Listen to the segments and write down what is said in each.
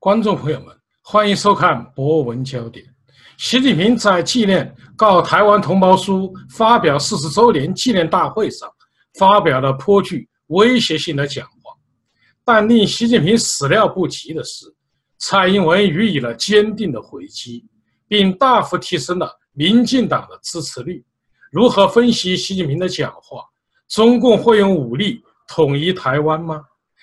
观众朋友们，欢迎收看《博文焦点》。习近平在纪念《告台湾同胞书》发表四十周年纪念大会上，发表了颇具威胁性的讲话。但令习近平始料不及的是，蔡英文予以了坚定的回击，并大幅提升了民进党的支持率。如何分析习近平的讲话？中共会用武力统一台湾吗？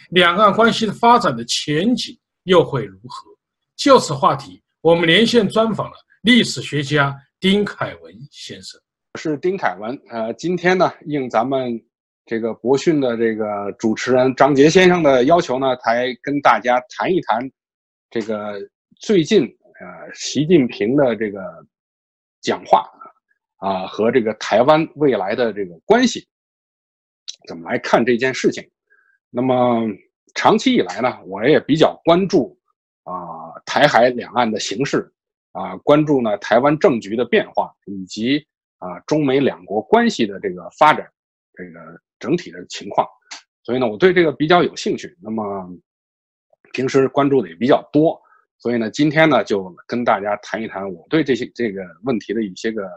两岸关系发展的前景又会如何？就此话题，我们连线专访了历史学家丁凯文先生。我是丁凯文。呃，今天呢，应咱们这个博讯的这个主持人张杰先生的要求呢，才跟大家谈一谈这个最近呃习近平的这个讲话啊和这个台湾未来的这个关系。怎么来看这件事情？那么长期以来呢，我也比较关注啊台海两岸的形势啊，关注呢台湾政局的变化，以及啊中美两国关系的这个发展，这个整体的情况。所以呢，我对这个比较有兴趣。那么平时关注的也比较多，所以呢，今天呢就跟大家谈一谈我对这些这个问题的一些个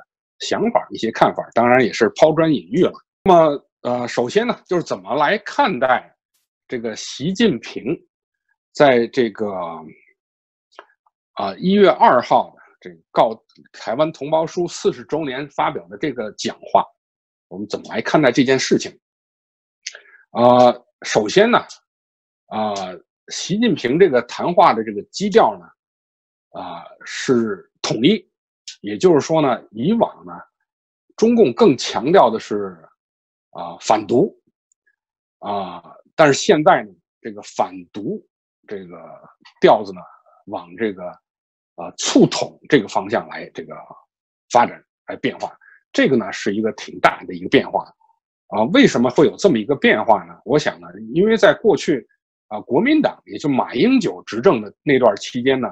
想法、一些看法。当然也是抛砖引玉了。那么。呃，首先呢，就是怎么来看待这个习近平在这个啊一月二号的这个告台湾同胞书四十周年发表的这个讲话，我们怎么来看待这件事情？呃，首先呢，啊，习近平这个谈话的这个基调呢，啊是统一，也就是说呢，以往呢，中共更强调的是。啊，反独，啊，但是现在呢，这个反独这个调子呢，往这个啊促统这个方向来这个发展来变化，这个呢是一个挺大的一个变化，啊，为什么会有这么一个变化呢？我想呢，因为在过去啊，国民党也就马英九执政的那段期间呢，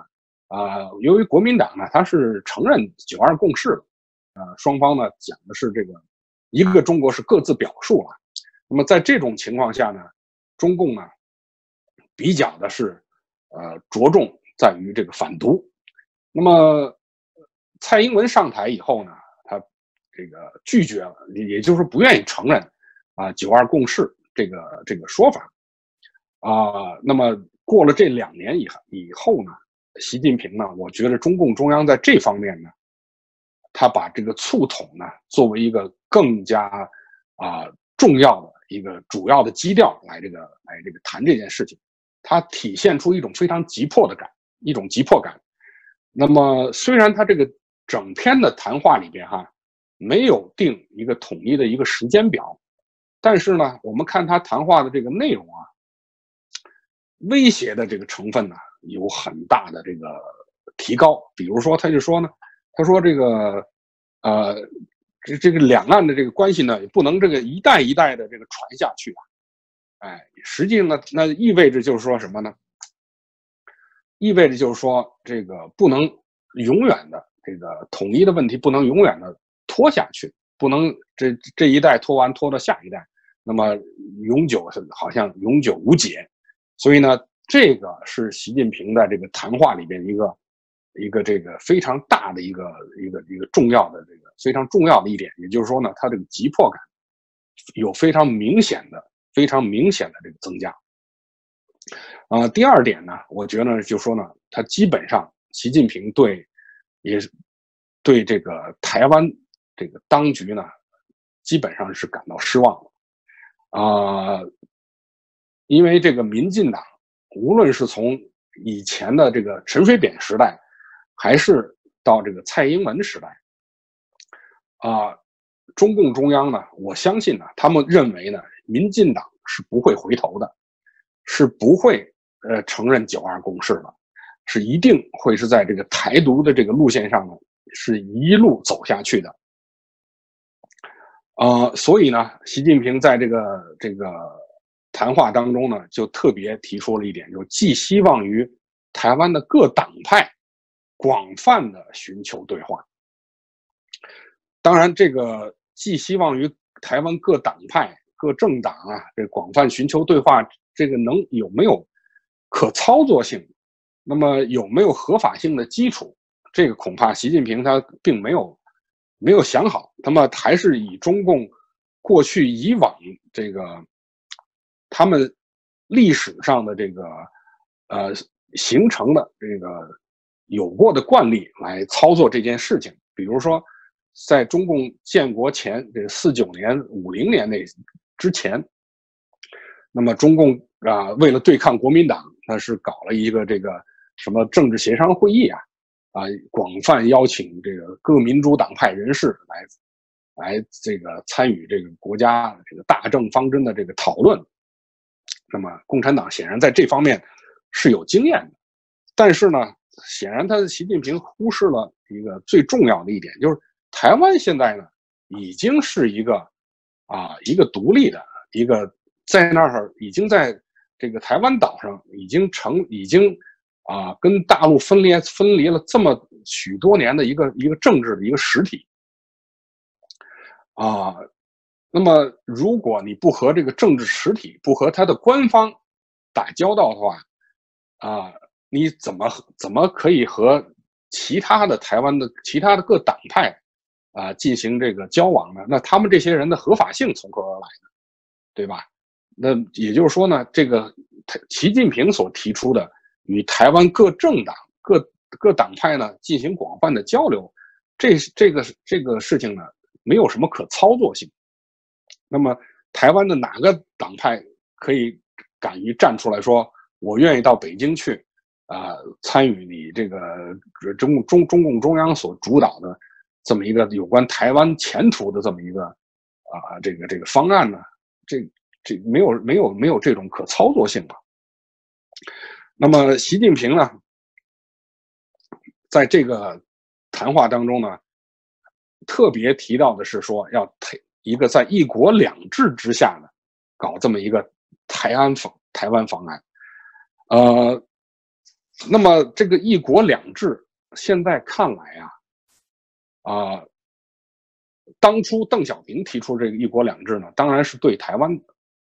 啊，由于国民党呢，他是承认九二共识，呃，双方呢讲的是这个。一个中国是各自表述了，那么在这种情况下呢，中共呢比较的是呃着重在于这个反独。那么蔡英文上台以后呢，他这个拒绝了，也就是不愿意承认啊九二共识这个这个说法啊。那么过了这两年以以后呢，习近平呢，我觉得中共中央在这方面呢。他把这个促统呢作为一个更加啊重要的一个主要的基调来这个来这个谈这件事情，它体现出一种非常急迫的感，一种急迫感。那么虽然他这个整篇的谈话里边哈没有定一个统一的一个时间表，但是呢，我们看他谈话的这个内容啊，威胁的这个成分呢有很大的这个提高。比如说，他就说呢。他说：“这个，呃，这这个两岸的这个关系呢，也不能这个一代一代的这个传下去啊，哎，实际上呢，那意味着就是说什么呢？意味着就是说，这个不能永远的这个统一的问题不能永远的拖下去，不能这这一代拖完拖到下一代，那么永久是好像永久无解。所以呢，这个是习近平的这个谈话里边一个。”一个这个非常大的一个一个一个重要的这个非常重要的一点，也就是说呢，它这个急迫感有非常明显的、非常明显的这个增加。啊，第二点呢，我觉得就说呢，他基本上习近平对也是对这个台湾这个当局呢，基本上是感到失望了。啊，因为这个民进党无论是从以前的这个陈水扁时代，还是到这个蔡英文时代，啊，中共中央呢，我相信呢，他们认为呢，民进党是不会回头的，是不会呃承认九二共识的，是一定会是在这个台独的这个路线上呢，是一路走下去的。呃，所以呢，习近平在这个这个谈话当中呢，就特别提出了一点，就寄希望于台湾的各党派。广泛的寻求对话，当然，这个寄希望于台湾各党派、各政党啊，这广泛寻求对话，这个能有没有可操作性？那么有没有合法性的基础？这个恐怕习近平他并没有没有想好。那么还是以中共过去以往这个他们历史上的这个呃形成的这个有过的惯例来操作这件事情。比如说，在中共建国前这四九年、五零年那之前，那么中共啊为了对抗国民党，那是搞了一个这个。什么政治协商会议啊，啊，广泛邀请这个各民主党派人士来，来这个参与这个国家这个大政方针的这个讨论。那么，共产党显然在这方面是有经验的，但是呢，显然他的习近平忽视了一个最重要的一点，就是台湾现在呢已经是一个啊一个独立的一个在那儿已经在这个台湾岛上已经成已经。啊，跟大陆分裂分离了这么许多年的一个一个政治的一个实体，啊，那么如果你不和这个政治实体不和他的官方打交道的话，啊，你怎么怎么可以和其他的台湾的其他的各党派啊进行这个交往呢？那他们这些人的合法性从何而来呢？对吧？那也就是说呢，这个习近平所提出的。与台湾各政党、各各党派呢进行广泛的交流，这这个这个事情呢没有什么可操作性。那么，台湾的哪个党派可以敢于站出来说，我愿意到北京去，啊，参与你这个中中中共中央所主导的这么一个有关台湾前途的这么一个啊这个这个方案呢？这这没有没有没有这种可操作性了。那么，习近平呢，在这个谈话当中呢，特别提到的是说，要一个在一国两制之下呢，搞这么一个台湾方台湾方案。呃，那么这个一国两制，现在看来啊，啊，当初邓小平提出这个一国两制呢，当然是对台湾，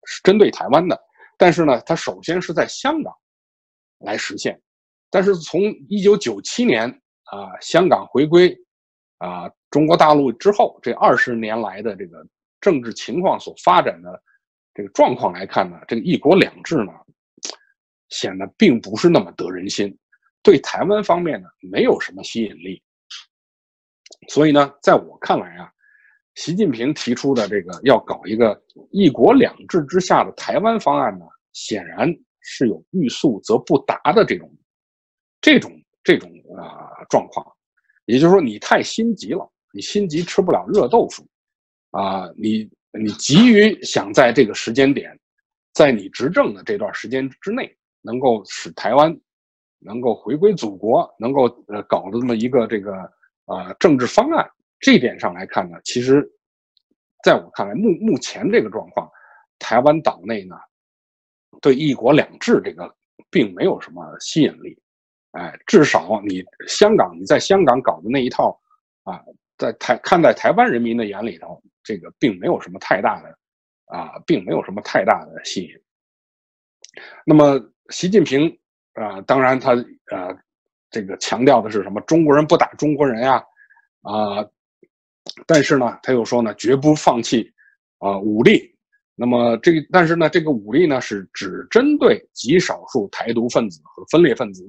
是针对台湾的，但是呢，他首先是在香港。来实现，但是从一九九七年啊香港回归啊中国大陆之后，这二十年来的这个政治情况所发展的这个状况来看呢，这个一国两制呢显得并不是那么得人心，对台湾方面呢没有什么吸引力。所以呢，在我看来啊，习近平提出的这个要搞一个一国两制之下的台湾方案呢，显然。是有欲速则不达的这种、这种、这种啊状况，也就是说，你太心急了，你心急吃不了热豆腐，啊，你你急于想在这个时间点，在你执政的这段时间之内，能够使台湾能够回归祖国，能够呃搞的这么一个这个啊政治方案，这点上来看呢，其实，在我看来，目目前这个状况，台湾岛内呢。对“一国两制”这个并没有什么吸引力，哎，至少你香港你在香港搞的那一套，啊，在台看在台湾人民的眼里头，这个并没有什么太大的，啊，并没有什么太大的吸引。那么习近平啊，当然他呃，这个强调的是什么？中国人不打中国人呀，啊，但是呢，他又说呢，绝不放弃啊武力。那么这个，但是呢，这个武力呢是只针对极少数台独分子和分裂分子，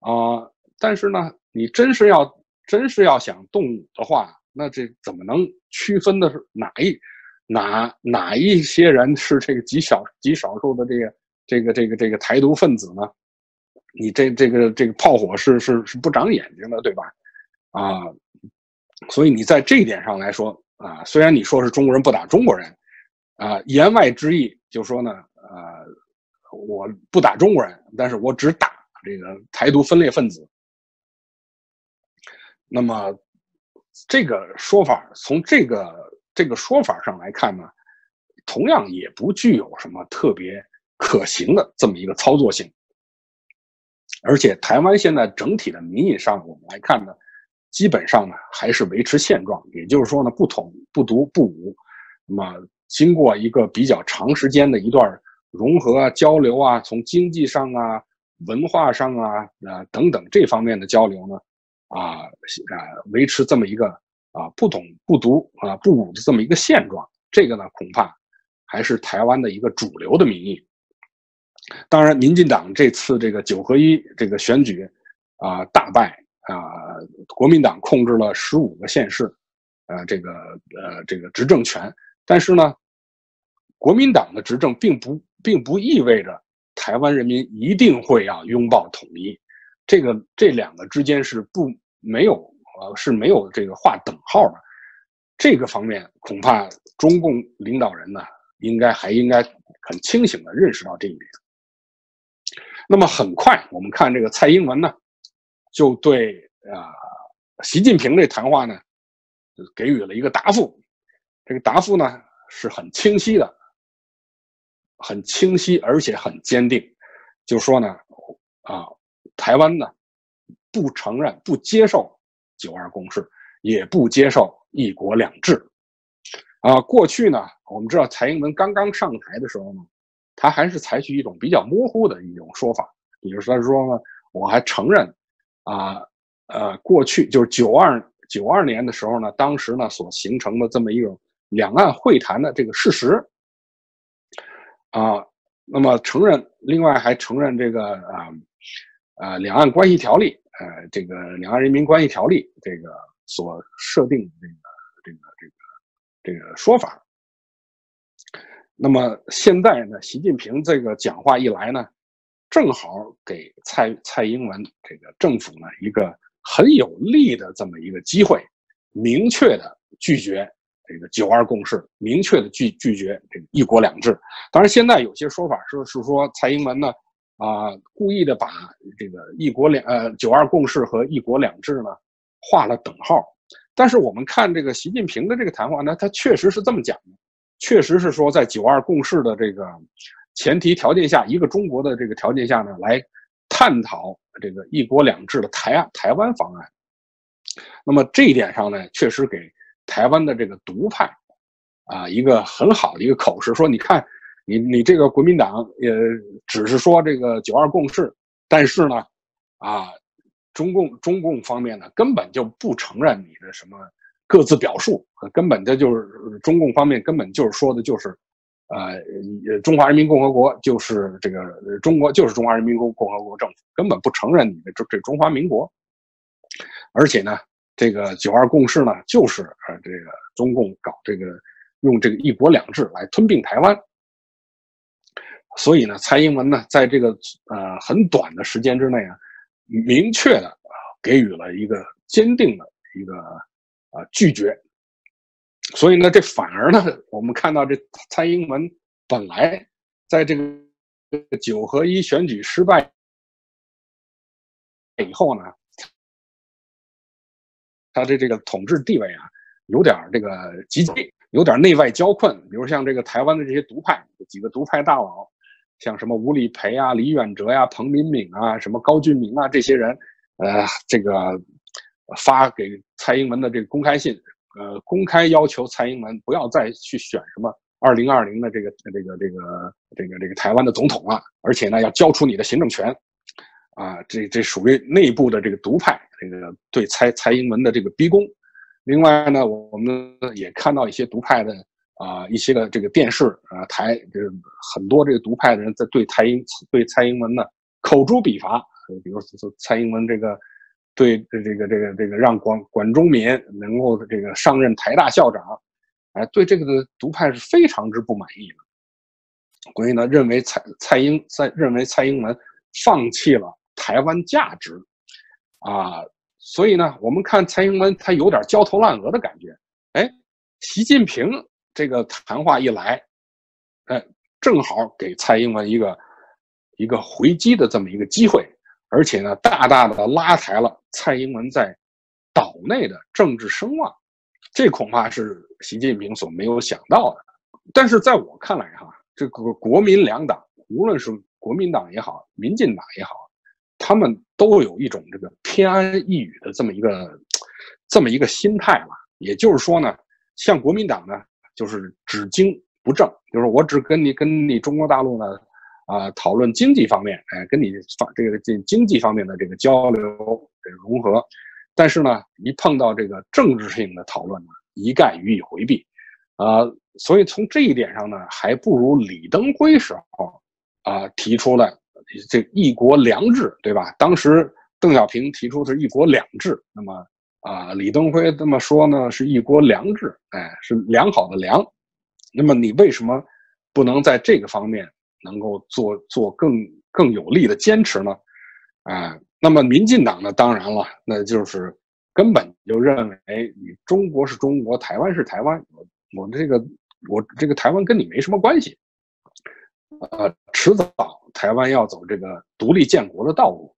啊，但是呢，你真是要真是要想动武的话，那这怎么能区分的是哪一哪哪一些人是这个极小极少数的这个这个这个这个台独分子呢？你这这个这个炮火是是是不长眼睛的，对吧？啊，所以你在这一点上来说啊，虽然你说是中国人不打中国人。啊，言外之意就说呢，呃，我不打中国人，但是我只打这个台独分裂分子。那么，这个说法从这个这个说法上来看呢，同样也不具有什么特别可行的这么一个操作性。而且，台湾现在整体的民意上，我们来看呢，基本上呢还是维持现状，也就是说呢，不统不独不武，那么。经过一个比较长时间的一段融合啊、交流啊，从经济上啊、文化上啊啊等等这方面的交流呢，啊啊维持这么一个啊不懂不独啊不武的这么一个现状，这个呢恐怕还是台湾的一个主流的民意。当然，民进党这次这个九合一这个选举啊大败啊，国民党控制了十五个县市，呃这个呃这个执政权，但是呢，国民党的执政并不并不意味着。台湾人民一定会要拥抱统一，这个这两个之间是不没有呃是没有这个划等号的，这个方面恐怕中共领导人呢应该还应该很清醒的认识到这一点。那么很快我们看这个蔡英文呢，就对啊习近平这谈话呢就给予了一个答复，这个答复呢是很清晰的。很清晰，而且很坚定，就说呢，啊，台湾呢，不承认、不接受“九二共识”，也不接受“一国两制”。啊，过去呢，我们知道蔡英文刚刚上台的时候呢，他还是采取一种比较模糊的一种说法，比如说说呢，我还承认，啊，呃，过去就是九二九二年的时候呢，当时呢所形成的这么一种两岸会谈的这个事实。啊，那么承认，另外还承认这个啊，啊，两岸关系条例，呃，这个两岸人民关系条例这个所设定的这个这个这个这个说法。那么现在呢，习近平这个讲话一来呢，正好给蔡蔡英文这个政府呢一个很有利的这么一个机会，明确的拒绝。这个九二共识明确的拒拒绝这个一国两制，当然现在有些说法是是说蔡英文呢啊故意的把这个一国两呃九二共识和一国两制呢画了等号，但是我们看这个习近平的这个谈话呢，他确实是这么讲的，确实是说在九二共识的这个前提条件下，一个中国的这个条件下呢，来探讨这个一国两制的台台湾方案，那么这一点上呢，确实给。台湾的这个独派，啊，一个很好的一个口实，说你看，你你这个国民党也只是说这个九二共识，但是呢，啊，中共中共方面呢根本就不承认你的什么各自表述，根本的就是中共方面根本就是说的就是，呃，中华人民共和国就是这个中国就是中华人民共共和国政府，根本不承认你的这这中华民国，而且呢。这个九二共识呢，就是呃，这个中共搞这个用这个一国两制来吞并台湾，所以呢，蔡英文呢，在这个呃很短的时间之内啊，明确的啊给予了一个坚定的一个啊拒绝，所以呢，这反而呢，我们看到这蔡英文本来在这个九合一选举失败以后呢。他的这个统治地位啊，有点这个急进，有点内外交困。比如像这个台湾的这些独派，几个独派大佬，像什么吴理培啊、李远哲呀、彭明敏啊、什么高俊明啊这些人，呃，这个发给蔡英文的这个公开信，呃，公开要求蔡英文不要再去选什么二零二零的这个这个这个这个这个台湾的总统了，而且呢，要交出你的行政权。啊，这这属于内部的这个独派，这个对蔡蔡英文的这个逼宫。另外呢，我们也看到一些独派的啊，一些个这个电视啊台，这个很多这个独派的人在对蔡英对蔡英文呢口诛笔伐。比如说蔡英文这个对这个这个这个让管管中民能够这个上任台大校长，哎，对这个的独派是非常之不满意的。所以呢，认为蔡蔡英在认为蔡英文放弃了。台湾价值，啊，所以呢，我们看蔡英文，他有点焦头烂额的感觉。哎，习近平这个谈话一来，哎，正好给蔡英文一个一个回击的这么一个机会，而且呢，大大的拉抬了蔡英文在岛内的政治声望，这恐怕是习近平所没有想到的。但是在我看来，哈，这个国民两党，无论是国民党也好，民进党也好。他们都有一种这个偏安一隅的这么一个这么一个心态吧。也就是说呢，像国民党呢，就是只经不正，就是我只跟你跟你中国大陆呢，啊，讨论经济方面，哎，跟你发这个这经济方面的这个交流这融合，但是呢，一碰到这个政治性的讨论呢，一概予以回避，啊，所以从这一点上呢，还不如李登辉时候啊提出了这一国两制，对吧？当时邓小平提出的是一国两制，那么啊，李登辉这么说呢，是一国良制，哎，是良好的良，那么你为什么不能在这个方面？能够做做更更有力的坚持呢？啊，那么民进党呢？当然了，那就是根本就认为你中国是中国，台湾是台湾，我我这个我这个台湾跟你没什么关系。呃，迟早台湾要走这个独立建国的道路，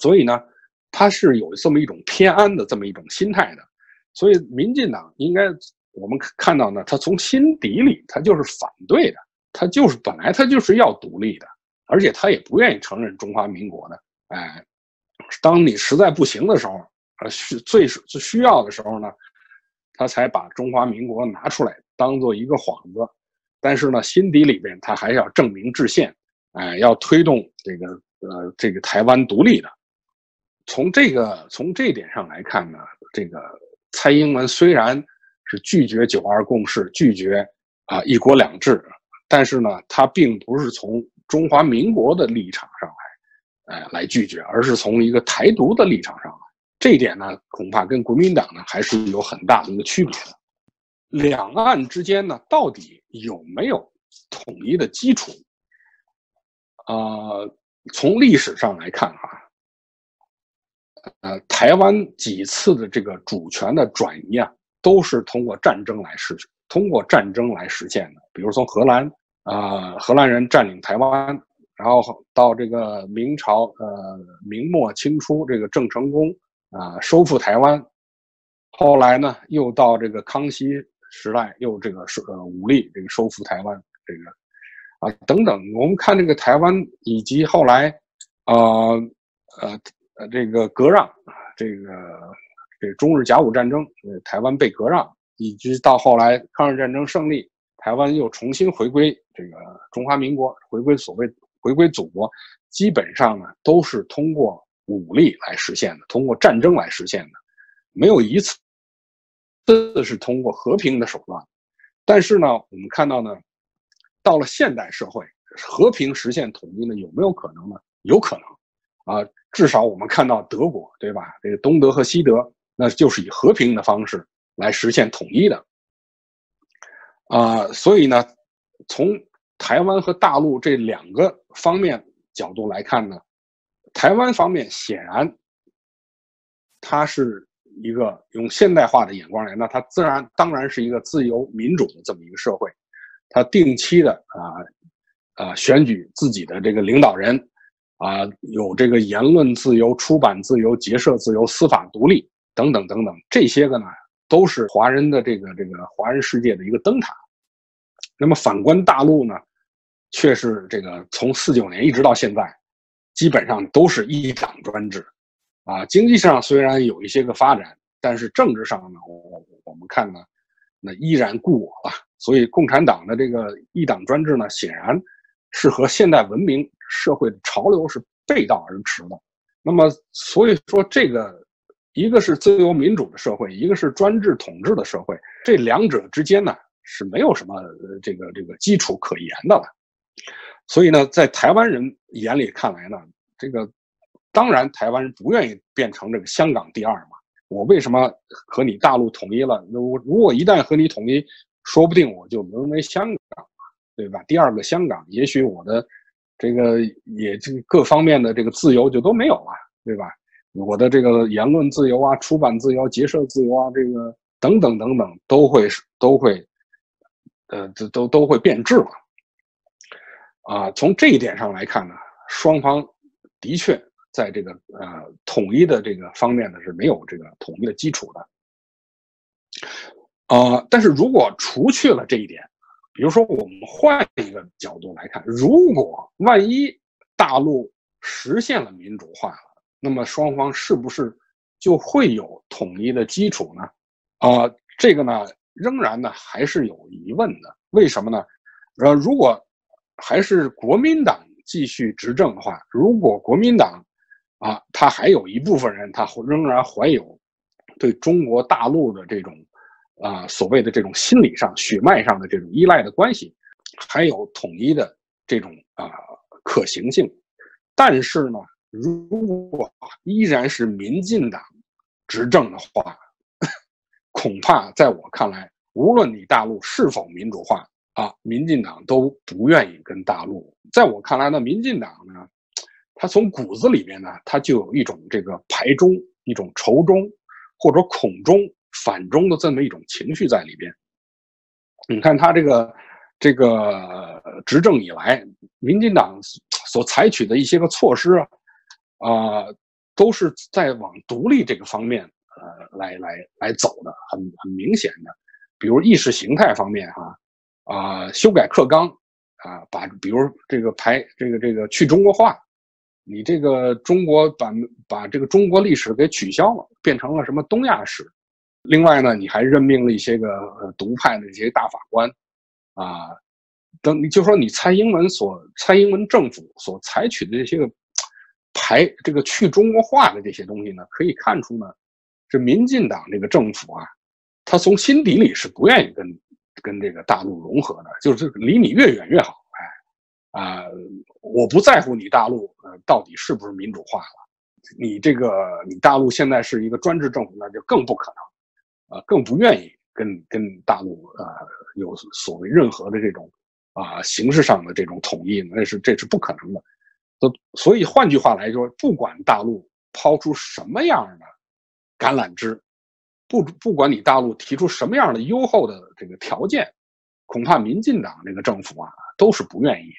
所以呢，他是有这么一种偏安的这么一种心态的。所以民进党应该我们看到呢，他从心底里他就是反对的。他就是本来他就是要独立的，而且他也不愿意承认中华民国的。哎，当你实在不行的时候，呃，需最最需要的时候呢，他才把中华民国拿出来当做一个幌子。但是呢，心底里边他还是要证明制宪，哎，要推动这个呃这个台湾独立的。从这个从这点上来看呢，这个蔡英文虽然是拒绝九二共识，拒绝啊一国两制。但是呢，他并不是从中华民国的立场上来，呃，来拒绝，而是从一个台独的立场上来。这一点呢，恐怕跟国民党呢还是有很大的一个区别的。两岸之间呢，到底有没有统一的基础？呃，从历史上来看，哈，呃，台湾几次的这个主权的转移啊，都是通过战争来实现通过战争来实现的。比如从荷兰。啊，荷兰人占领台湾，然后到这个明朝，呃，明末清初，这个郑成功啊，收复台湾。后来呢，又到这个康熙时代，又这个收呃武力这个收复台湾，这个啊等等。我们看这个台湾，以及后来，啊呃呃这个割让，这个这中日甲午战争，台湾被割让，以及到后来抗日战争胜利。台湾又重新回归这个中华民国，回归所谓回归祖国，基本上呢都是通过武力来实现的，通过战争来实现的，没有一次这是通过和平的手段。但是呢，我们看到呢，到了现代社会，和平实现统一呢有没有可能呢？有可能啊，至少我们看到德国，对吧？这个东德和西德，那就是以和平的方式来实现统一的。啊，所以呢，从台湾和大陆这两个方面角度来看呢，台湾方面显然，它是一个用现代化的眼光来，那它自然当然是一个自由民主的这么一个社会，它定期的啊啊选举自己的这个领导人，啊有这个言论自由、出版自由、结社自由、司法独立等等等等，这些个呢。都是华人的这个这个华人世界的一个灯塔。那么反观大陆呢，却是这个从四九年一直到现在，基本上都是一党专制。啊，经济上虽然有一些个发展，但是政治上呢，我我我们看呢，那依然故我了。所以共产党的这个一党专制呢，显然是和现代文明社会的潮流是背道而驰的。那么所以说这个。一个是自由民主的社会，一个是专制统治的社会，这两者之间呢是没有什么这个这个基础可言的了。所以呢，在台湾人眼里看来呢，这个当然台湾人不愿意变成这个香港第二嘛。我为什么和你大陆统一了？如如果一旦和你统一，说不定我就沦为香港，对吧？第二个香港，也许我的这个也这各方面的这个自由就都没有了，对吧？我的这个言论自由啊，出版自由、结社自由啊，这个等等等等，都会都会，呃，这都都会变质了。啊，从这一点上来看呢，双方的确在这个呃统一的这个方面呢是没有这个统一的基础的。啊，但是如果除去了这一点，比如说我们换一个角度来看，如果万一大陆实现了民主化，那么双方是不是就会有统一的基础呢？啊，这个呢，仍然呢还是有疑问的。为什么呢？呃，如果还是国民党继续执政的话，如果国民党啊，他还有一部分人，他仍然怀有对中国大陆的这种啊所谓的这种心理上、血脉上的这种依赖的关系，还有统一的这种啊可行性。但是呢，如果依然是民进党执政的话，恐怕在我看来，无论你大陆是否民主化啊，民进党都不愿意跟大陆。在我看来呢，民进党呢，他从骨子里面呢，他就有一种这个排中、一种仇中或者恐中、反中的这么一种情绪在里边。你看他这个这个执政以来，民进党所采取的一些个措施啊，啊，都是在往独立这个方面。呃，来来来走的很很明显的，比如意识形态方面哈，啊，修改课纲啊，把比如这个排这个这个去中国化，你这个中国把把这个中国历史给取消了，变成了什么东亚史。另外呢，你还任命了一些个独派的这些大法官啊，等你就说你蔡英文所蔡英文政府所采取的这些个排这个去中国化的这些东西呢，可以看出呢。这民进党这个政府啊，他从心底里是不愿意跟跟这个大陆融合的，就是离你越远越好。哎，啊，我不在乎你大陆呃到底是不是民主化了，你这个你大陆现在是一个专制政府，那就更不可能，啊，更不愿意跟跟大陆啊有所谓任何的这种啊形式上的这种统一，那是这是不可能的。所所以换句话来说，不管大陆抛出什么样的。橄榄枝，不不管你大陆提出什么样的优厚的这个条件，恐怕民进党这个政府啊都是不愿意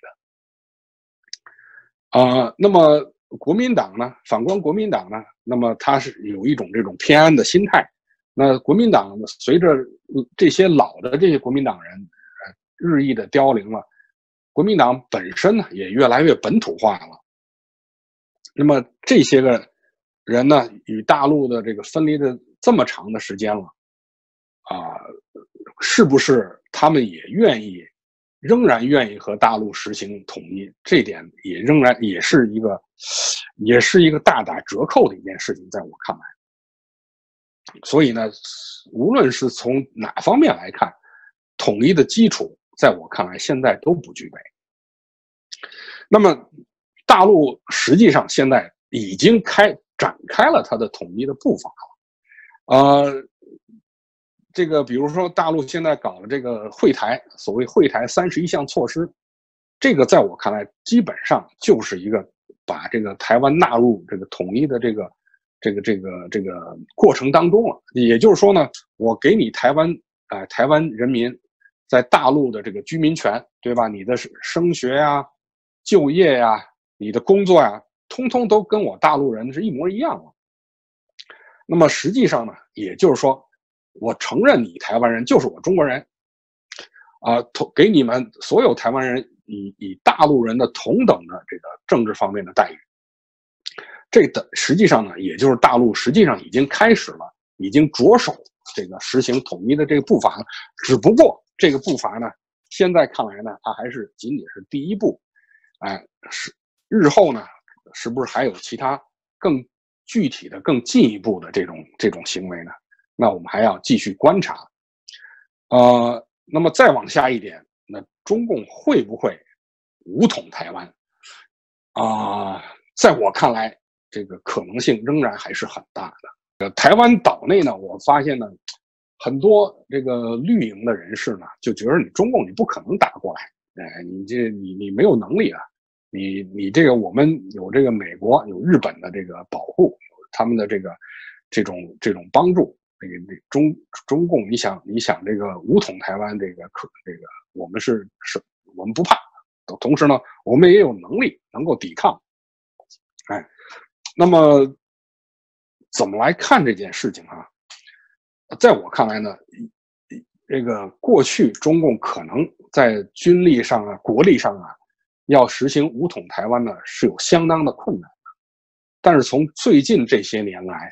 的。啊，那么国民党呢？反观国民党呢？那么他是有一种这种偏安的心态。那国民党随着这些老的这些国民党人日益的凋零了，国民党本身呢也越来越本土化了。那么这些个。人呢，与大陆的这个分离的这么长的时间了，啊，是不是他们也愿意，仍然愿意和大陆实行统一？这点也仍然也是一个，也是一个大打折扣的一件事情，在我看来。所以呢，无论是从哪方面来看，统一的基础，在我看来现在都不具备。那么，大陆实际上现在已经开。展开了它的统一的步伐了，呃，这个比如说大陆现在搞了这个会台，所谓会台三十一项措施，这个在我看来基本上就是一个把这个台湾纳入这个统一的这个这个这个这个过程当中了。也就是说呢，我给你台湾啊，台湾人民在大陆的这个居民权，对吧？你的升学呀、就业呀、你的工作呀。通通都跟我大陆人是一模一样的。那么实际上呢，也就是说，我承认你台湾人就是我中国人，啊，同给你们所有台湾人以以大陆人的同等的这个政治方面的待遇。这的实际上呢，也就是大陆实际上已经开始了，已经着手这个实行统一的这个步伐了。只不过这个步伐呢，现在看来呢，它还是仅仅是第一步，哎，是日后呢。是不是还有其他更具体的、更进一步的这种这种行为呢？那我们还要继续观察。呃，那么再往下一点，那中共会不会武统台湾？啊，在我看来，这个可能性仍然还是很大的。台湾岛内呢，我发现呢，很多这个绿营的人士呢，就觉得你中共你不可能打过来，哎，你这你你没有能力啊。你你这个我们有这个美国有日本的这个保护，他们的这个这种这种帮助，那个那中中共，你想你想这个武统台湾，这个可这个我们是是，我们不怕，同时呢，我们也有能力能够抵抗。哎，那么怎么来看这件事情啊？在我看来呢，这个过去中共可能在军力上啊，国力上啊。要实行武统台湾呢，是有相当的困难的。但是从最近这些年来，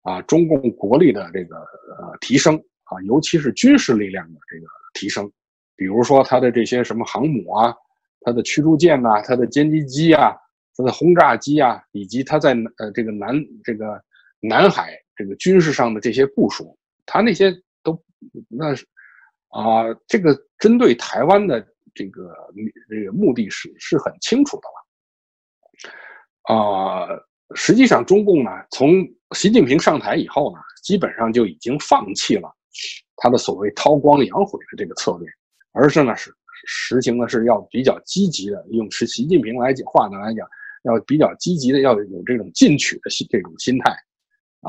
啊，中共国力的这个呃提升啊，尤其是军事力量的这个提升，比如说它的这些什么航母啊，他的驱逐舰呐，他的歼击机啊，他的轰炸机啊，以及他在呃这个南这个南海这个军事上的这些部署，他那些都那是啊，这个针对台湾的这个这个目的是是很清楚的了啊。实际上，中共呢，从习近平上台以后呢，基本上就已经放弃了他的所谓韬光养晦的这个策略，而是呢是实行的是要比较积极的，用是习近平来讲话呢来讲，要比较积极的，要有这种进取的心这种心态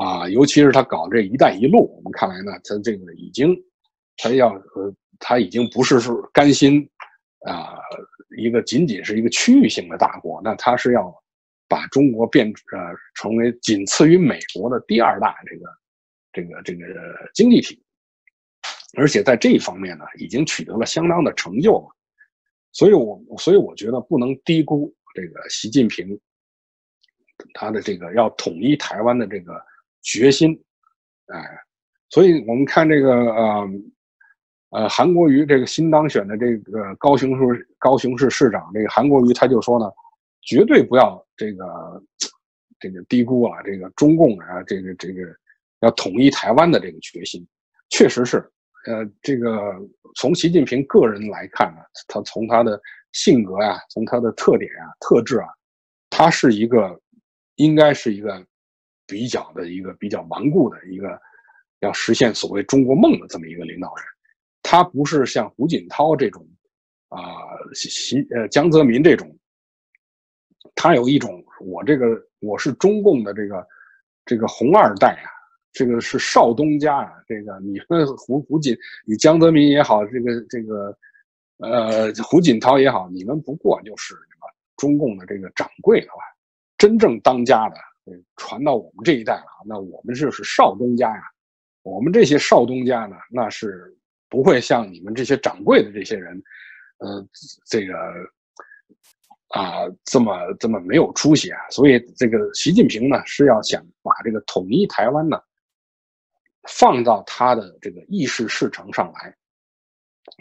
啊，尤其是他搞这一带一路，我们看来呢，他这个已经他要呃，他已经不是说甘心啊，一个仅仅是一个区域性的大国，那他是要。把中国变呃成为仅次于美国的第二大这个这个这个经济体，而且在这一方面呢，已经取得了相当的成就了。所以，我所以我觉得不能低估这个习近平他的这个要统一台湾的这个决心。哎，所以我们看这个呃呃韩国瑜这个新当选的这个高雄市高雄市市长这个韩国瑜他就说呢。绝对不要这个这个低估啊这个中共啊，这个这个要统一台湾的这个决心，确实是，呃，这个从习近平个人来看呢，他从他的性格呀，从他的特点啊、特质啊，他是一个应该是一个比较的一个比较顽固的一个要实现所谓中国梦的这么一个领导人，他不是像胡锦涛这种啊，习呃江泽民这种。他有一种，我这个我是中共的这个这个红二代啊，这个是少东家啊，这个你们胡胡锦，你江泽民也好，这个这个呃胡锦涛也好，你们不过就是什么中共的这个掌柜的吧？真正当家的，传到我们这一代了啊，那我们就是少东家呀。我们这些少东家呢，那是不会像你们这些掌柜的这些人，呃，这个。啊，这么这么没有出息啊！所以这个习近平呢，是要想把这个统一台湾呢，放到他的这个议事事程上来，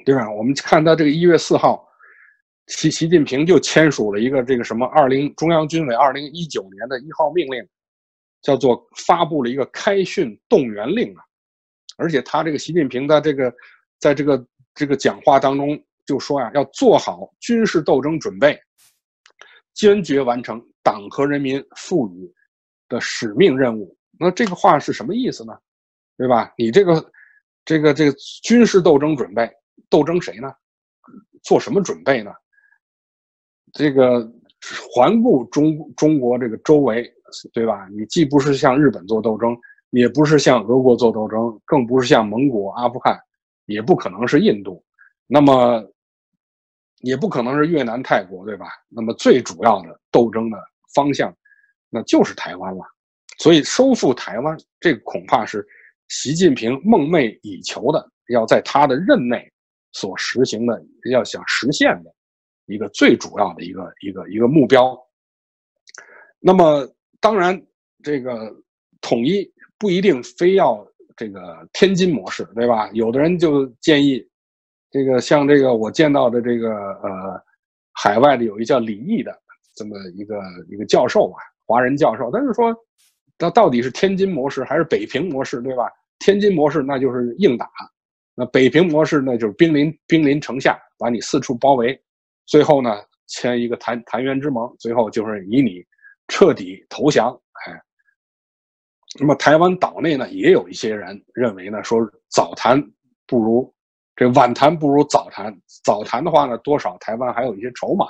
对吧？我们看到这个一月四号，习习近平就签署了一个这个什么二零中央军委二零一九年的一号命令，叫做发布了一个开训动员令啊！而且他这个习近平的这个在这个这个讲话当中就说呀，要做好军事斗争准备。坚决完成党和人民赋予的使命任务。那这个话是什么意思呢？对吧？你这个、这个、这个军事斗争准备，斗争谁呢？做什么准备呢？这个环顾中中国这个周围，对吧？你既不是向日本做斗争，也不是向俄国做斗争，更不是向蒙古、阿富汗，也不可能是印度。那么。也不可能是越南、泰国，对吧？那么最主要的斗争的方向，那就是台湾了。所以收复台湾，这恐怕是习近平梦寐以求的，要在他的任内所实行的，要想实现的一个最主要的一个一个一个目标。那么，当然，这个统一不一定非要这个天津模式，对吧？有的人就建议。这个像这个我见到的这个呃，海外的有一叫李毅的这么一个一个教授啊，华人教授，他是说，那到底是天津模式还是北平模式，对吧？天津模式那就是硬打，那北平模式那就是兵临兵临城下，把你四处包围，最后呢签一个谈谈冤之盟，最后就是以你彻底投降。哎，那么台湾岛内呢也有一些人认为呢，说早谈不如。这晚谈不如早谈，早谈的话呢，多少台湾还有一些筹码，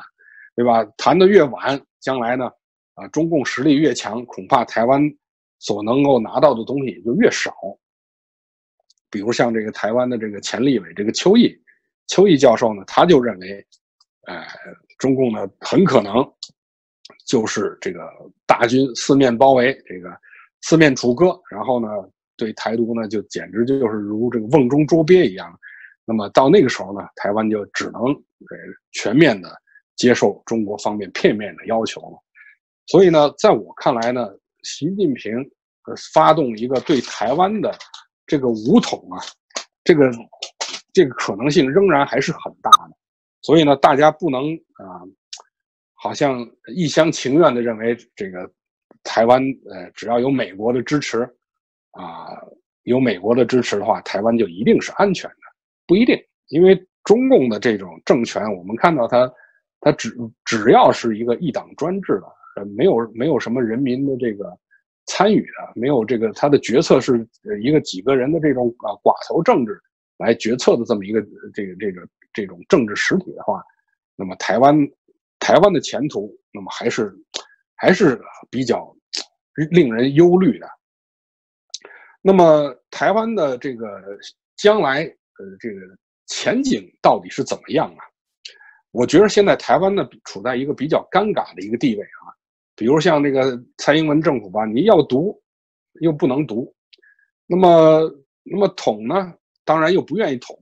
对吧？谈的越晚，将来呢，啊，中共实力越强，恐怕台湾所能够拿到的东西也就越少。比如像这个台湾的这个前立委这个邱毅，邱毅教授呢，他就认为，哎，中共呢很可能就是这个大军四面包围，这个四面楚歌，然后呢，对台独呢就简直就是如这个瓮中捉鳖一样。那么到那个时候呢，台湾就只能呃全面的接受中国方面片面的要求了。所以呢，在我看来呢，习近平发动一个对台湾的这个武统啊，这个这个可能性仍然还是很大的。所以呢，大家不能啊，好像一厢情愿的认为这个台湾呃，只要有美国的支持啊，有美国的支持的话，台湾就一定是安全的，不一定，因为中共的这种政权，我们看到它，它只只要是一个一党专制的，呃，没有没有什么人民的这个参与的，没有这个他的决策是一个几个人的这种啊寡头政治来决策的这么一个这个这个这种政治实体的话，那么台湾台湾的前途，那么还是还是比较令人忧虑的。那么台湾的这个将来呃这个。前景到底是怎么样啊？我觉得现在台湾呢处在一个比较尴尬的一个地位啊。比如像那个蔡英文政府吧，你要独又不能独，那么那么统呢，当然又不愿意统，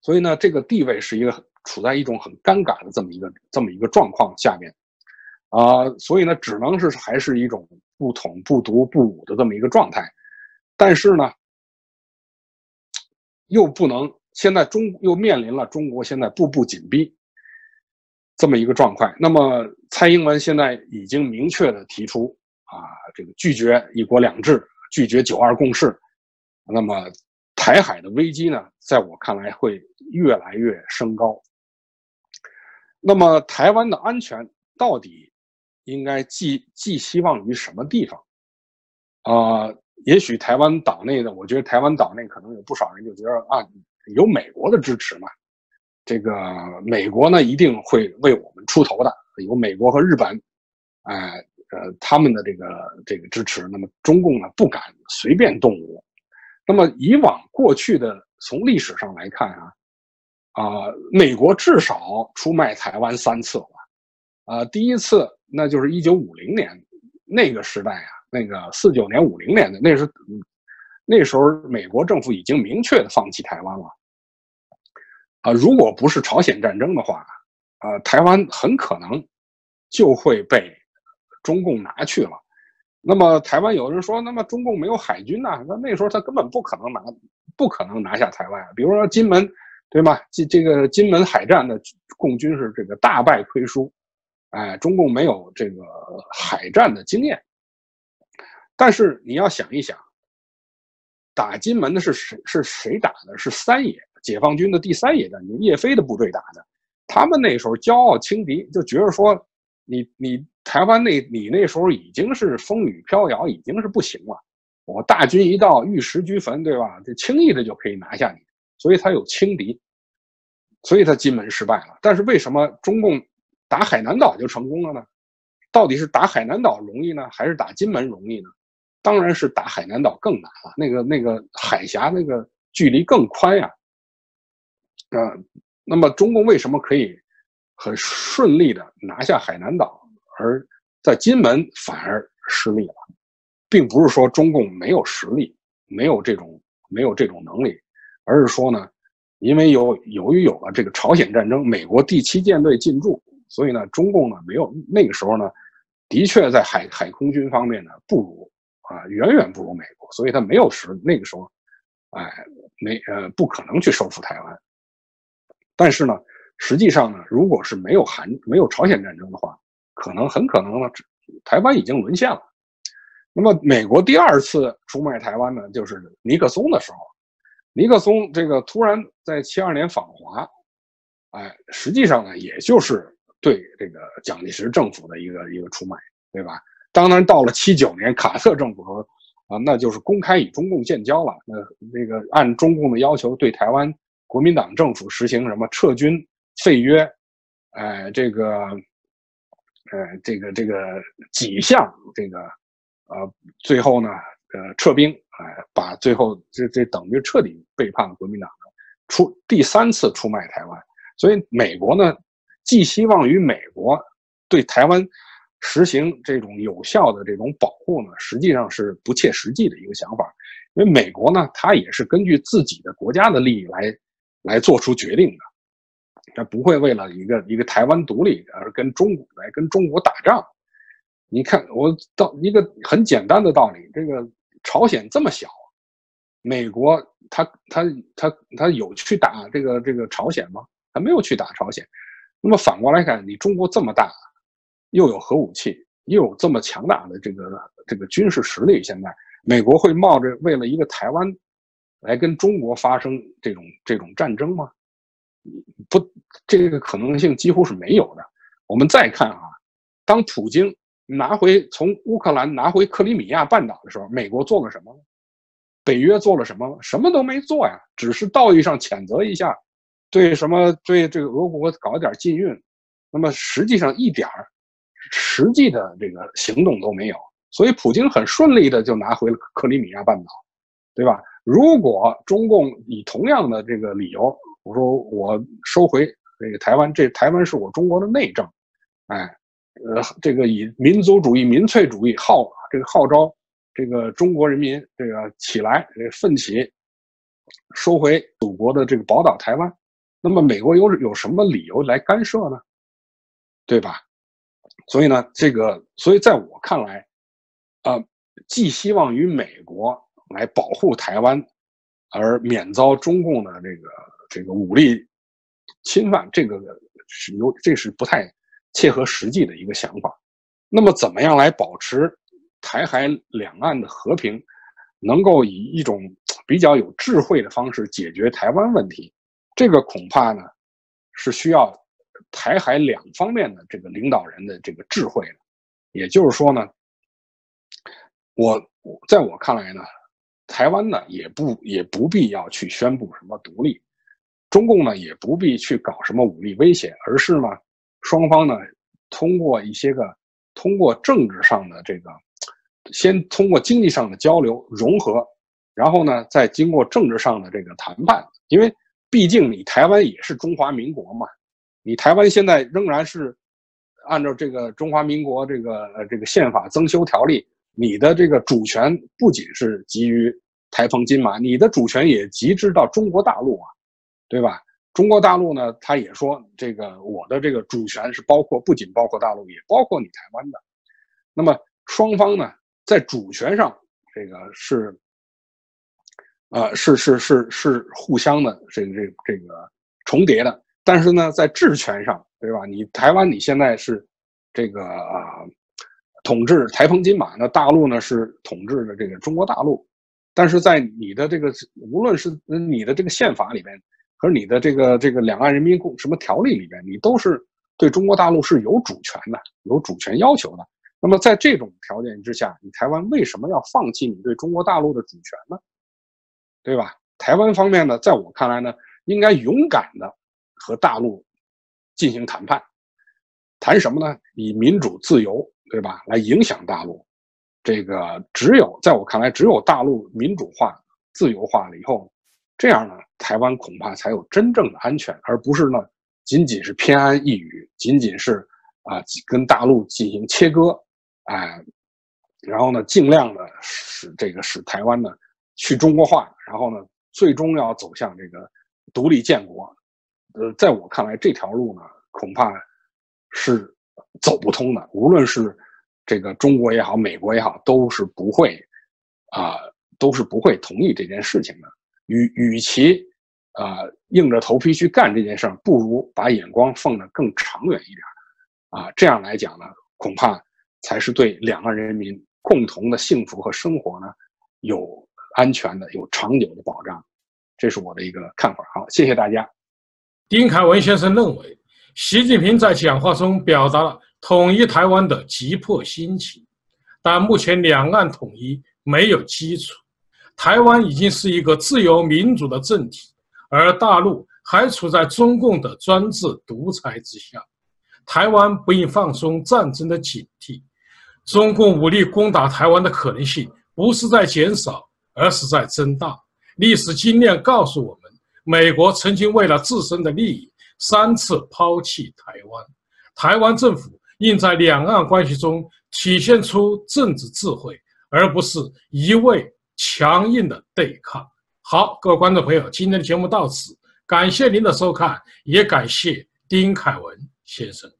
所以呢，这个地位是一个处在一种很尴尬的这么一个这么一个状况下面啊。所以呢，只能是还是一种不统不独不武的这么一个状态，但是呢，又不能。现在中又面临了中国现在步步紧逼这么一个状况，那么蔡英文现在已经明确的提出啊，这个拒绝一国两制，拒绝九二共识，那么台海的危机呢，在我看来会越来越升高。那么台湾的安全到底应该寄寄希望于什么地方？啊，也许台湾岛内的，我觉得台湾岛内可能有不少人就觉得啊。有美国的支持嘛？这个美国呢一定会为我们出头的。有美国和日本，哎，呃，他们的这个这个支持，那么中共呢不敢随便动武。那么以往过去的从历史上来看啊，啊，美国至少出卖台湾三次了。啊，第一次那就是一九五零年那个时代啊，那个四九年五零年的那是。那时候，美国政府已经明确的放弃台湾了。啊，如果不是朝鲜战争的话，啊，台湾很可能就会被中共拿去了。那么，台湾有人说，那么中共没有海军呐？那那时候他根本不可能拿，不可能拿下台湾。比如说金门，对吗？这这个金门海战的共军是这个大败亏输，哎，中共没有这个海战的经验。但是你要想一想。打金门的是谁？是谁打的？是三野解放军的第三野战军叶飞的部队打的。他们那时候骄傲轻敌，就觉得说，你你台湾那，你那时候已经是风雨飘摇，已经是不行了。我大军一到，玉石俱焚，对吧？这轻易的就可以拿下你。所以他有轻敌，所以他金门失败了。但是为什么中共打海南岛就成功了呢？到底是打海南岛容易呢，还是打金门容易呢？当然是打海南岛更难了，那个那个海峡那个距离更宽呀，啊，那么中共为什么可以很顺利的拿下海南岛，而在金门反而失利了，并不是说中共没有实力，没有这种没有这种能力，而是说呢，因为有由于有了这个朝鲜战争，美国第七舰队进驻，所以呢，中共呢没有那个时候呢，的确在海海空军方面呢不如。啊，远远不如美国，所以他没有实那个时候，哎，没呃，不可能去收复台湾。但是呢，实际上呢，如果是没有韩没有朝鲜战争的话，可能很可能呢，台湾已经沦陷了。那么，美国第二次出卖台湾呢，就是尼克松的时候，尼克松这个突然在七二年访华，哎，实际上呢，也就是对这个蒋介石政府的一个一个出卖，对吧？当然，到了七九年，卡特政府和啊，那就是公开与中共建交了。那那个按中共的要求，对台湾国民党政府实行什么撤军、废约，哎，这个，呃，这个这个几项，这个，呃，最后呢，呃，撤兵，哎，把最后这这等于彻底背叛了国民党的，出第三次出卖台湾。所以美国呢，寄希望于美国对台湾。实行这种有效的这种保护呢，实际上是不切实际的一个想法，因为美国呢，它也是根据自己的国家的利益来来做出决定的，他不会为了一个一个台湾独立而跟中国来跟中国打仗。你看，我到一个很简单的道理，这个朝鲜这么小，美国他他他他有去打这个这个朝鲜吗？他没有去打朝鲜。那么反过来看，你中国这么大，又有核武器，又有这么强大的这个这个军事实力，现在美国会冒着为了一个台湾来跟中国发生这种这种战争吗？不，这个可能性几乎是没有的。我们再看啊，当普京拿回从乌克兰拿回克里米亚半岛的时候，美国做了什么？北约做了什么？什么都没做呀，只是道义上谴责一下，对什么对这个俄国搞点禁运，那么实际上一点儿实际的这个行动都没有。所以普京很顺利的就拿回了克里米亚半岛，对吧？如果中共以同样的这个理由，我说我收回这个台湾，这台湾是我中国的内政，哎，呃，这个以民族主义、民粹主义号这个号召。这个中国人民，这个起来，这个奋起，收回祖国的这个宝岛台湾，那么美国有有什么理由来干涉呢？对吧？所以呢，这个，所以在我看来，啊，寄希望于美国来保护台湾，而免遭中共的这个这个武力侵犯，这个是有这是不太切合实际的一个想法。那么，怎么样来保持？台海两岸的和平，能够以一种比较有智慧的方式解决台湾问题，这个恐怕呢是需要台海两方面的这个领导人的这个智慧的。也就是说呢，我在我看来呢，台湾呢也不也不必要去宣布什么独立，中共呢也不必去搞什么武力威胁，而是呢双方呢通过一些个通过政治上的这个。先通过经济上的交流融合，然后呢，再经过政治上的这个谈判。因为毕竟你台湾也是中华民国嘛，你台湾现在仍然是按照这个中华民国这个呃这个宪法增修条例，你的这个主权不仅是基于台澎金马，你的主权也集之到中国大陆啊，对吧？中国大陆呢，他也说这个我的这个主权是包括不仅包括大陆，也包括你台湾的。那么双方呢？在主权上，这个是，呃，是是是是互相的这个这这个重叠的。但是呢，在治权上，对吧？你台湾你现在是这个啊统治台澎金马，那大陆呢是统治的这个中国大陆。但是在你的这个无论是你的这个宪法里面边，和你的这个这个两岸人民共什么条例里边，你都是对中国大陆是有主权的，有主权要求的。那么在这种条件之下，你台湾为什么要放弃你对中国大陆的主权呢？对吧？台湾方面呢，在我看来呢，应该勇敢的和大陆进行谈判，谈什么呢？以民主自由，对吧？来影响大陆。这个只有在我看来，只有大陆民主化、自由化了以后，这样呢，台湾恐怕才有真正的安全，而不是呢，仅仅是偏安一隅，仅仅是啊，跟大陆进行切割。哎，然后呢，尽量的使这个使台湾呢去中国化，然后呢，最终要走向这个独立建国。呃，在我看来，这条路呢，恐怕是走不通的。无论是这个中国也好，美国也好，都是不会啊，都是不会同意这件事情的。与与其啊硬着头皮去干这件事儿，不如把眼光放得更长远一点啊。这样来讲呢，恐怕。才是对两岸人民共同的幸福和生活呢，有安全的、有长久的保障，这是我的一个看法。好，谢谢大家。丁凯文先生认为，习近平在讲话中表达了统一台湾的急迫心情，但目前两岸统一没有基础，台湾已经是一个自由民主的政体，而大陆还处在中共的专制独裁之下，台湾不应放松战争的警惕。中共武力攻打台湾的可能性不是在减少，而是在增大。历史经验告诉我们，美国曾经为了自身的利益三次抛弃台湾。台湾政府应在两岸关系中体现出政治智慧，而不是一味强硬的对抗。好，各位观众朋友，今天的节目到此，感谢您的收看，也感谢丁凯文先生。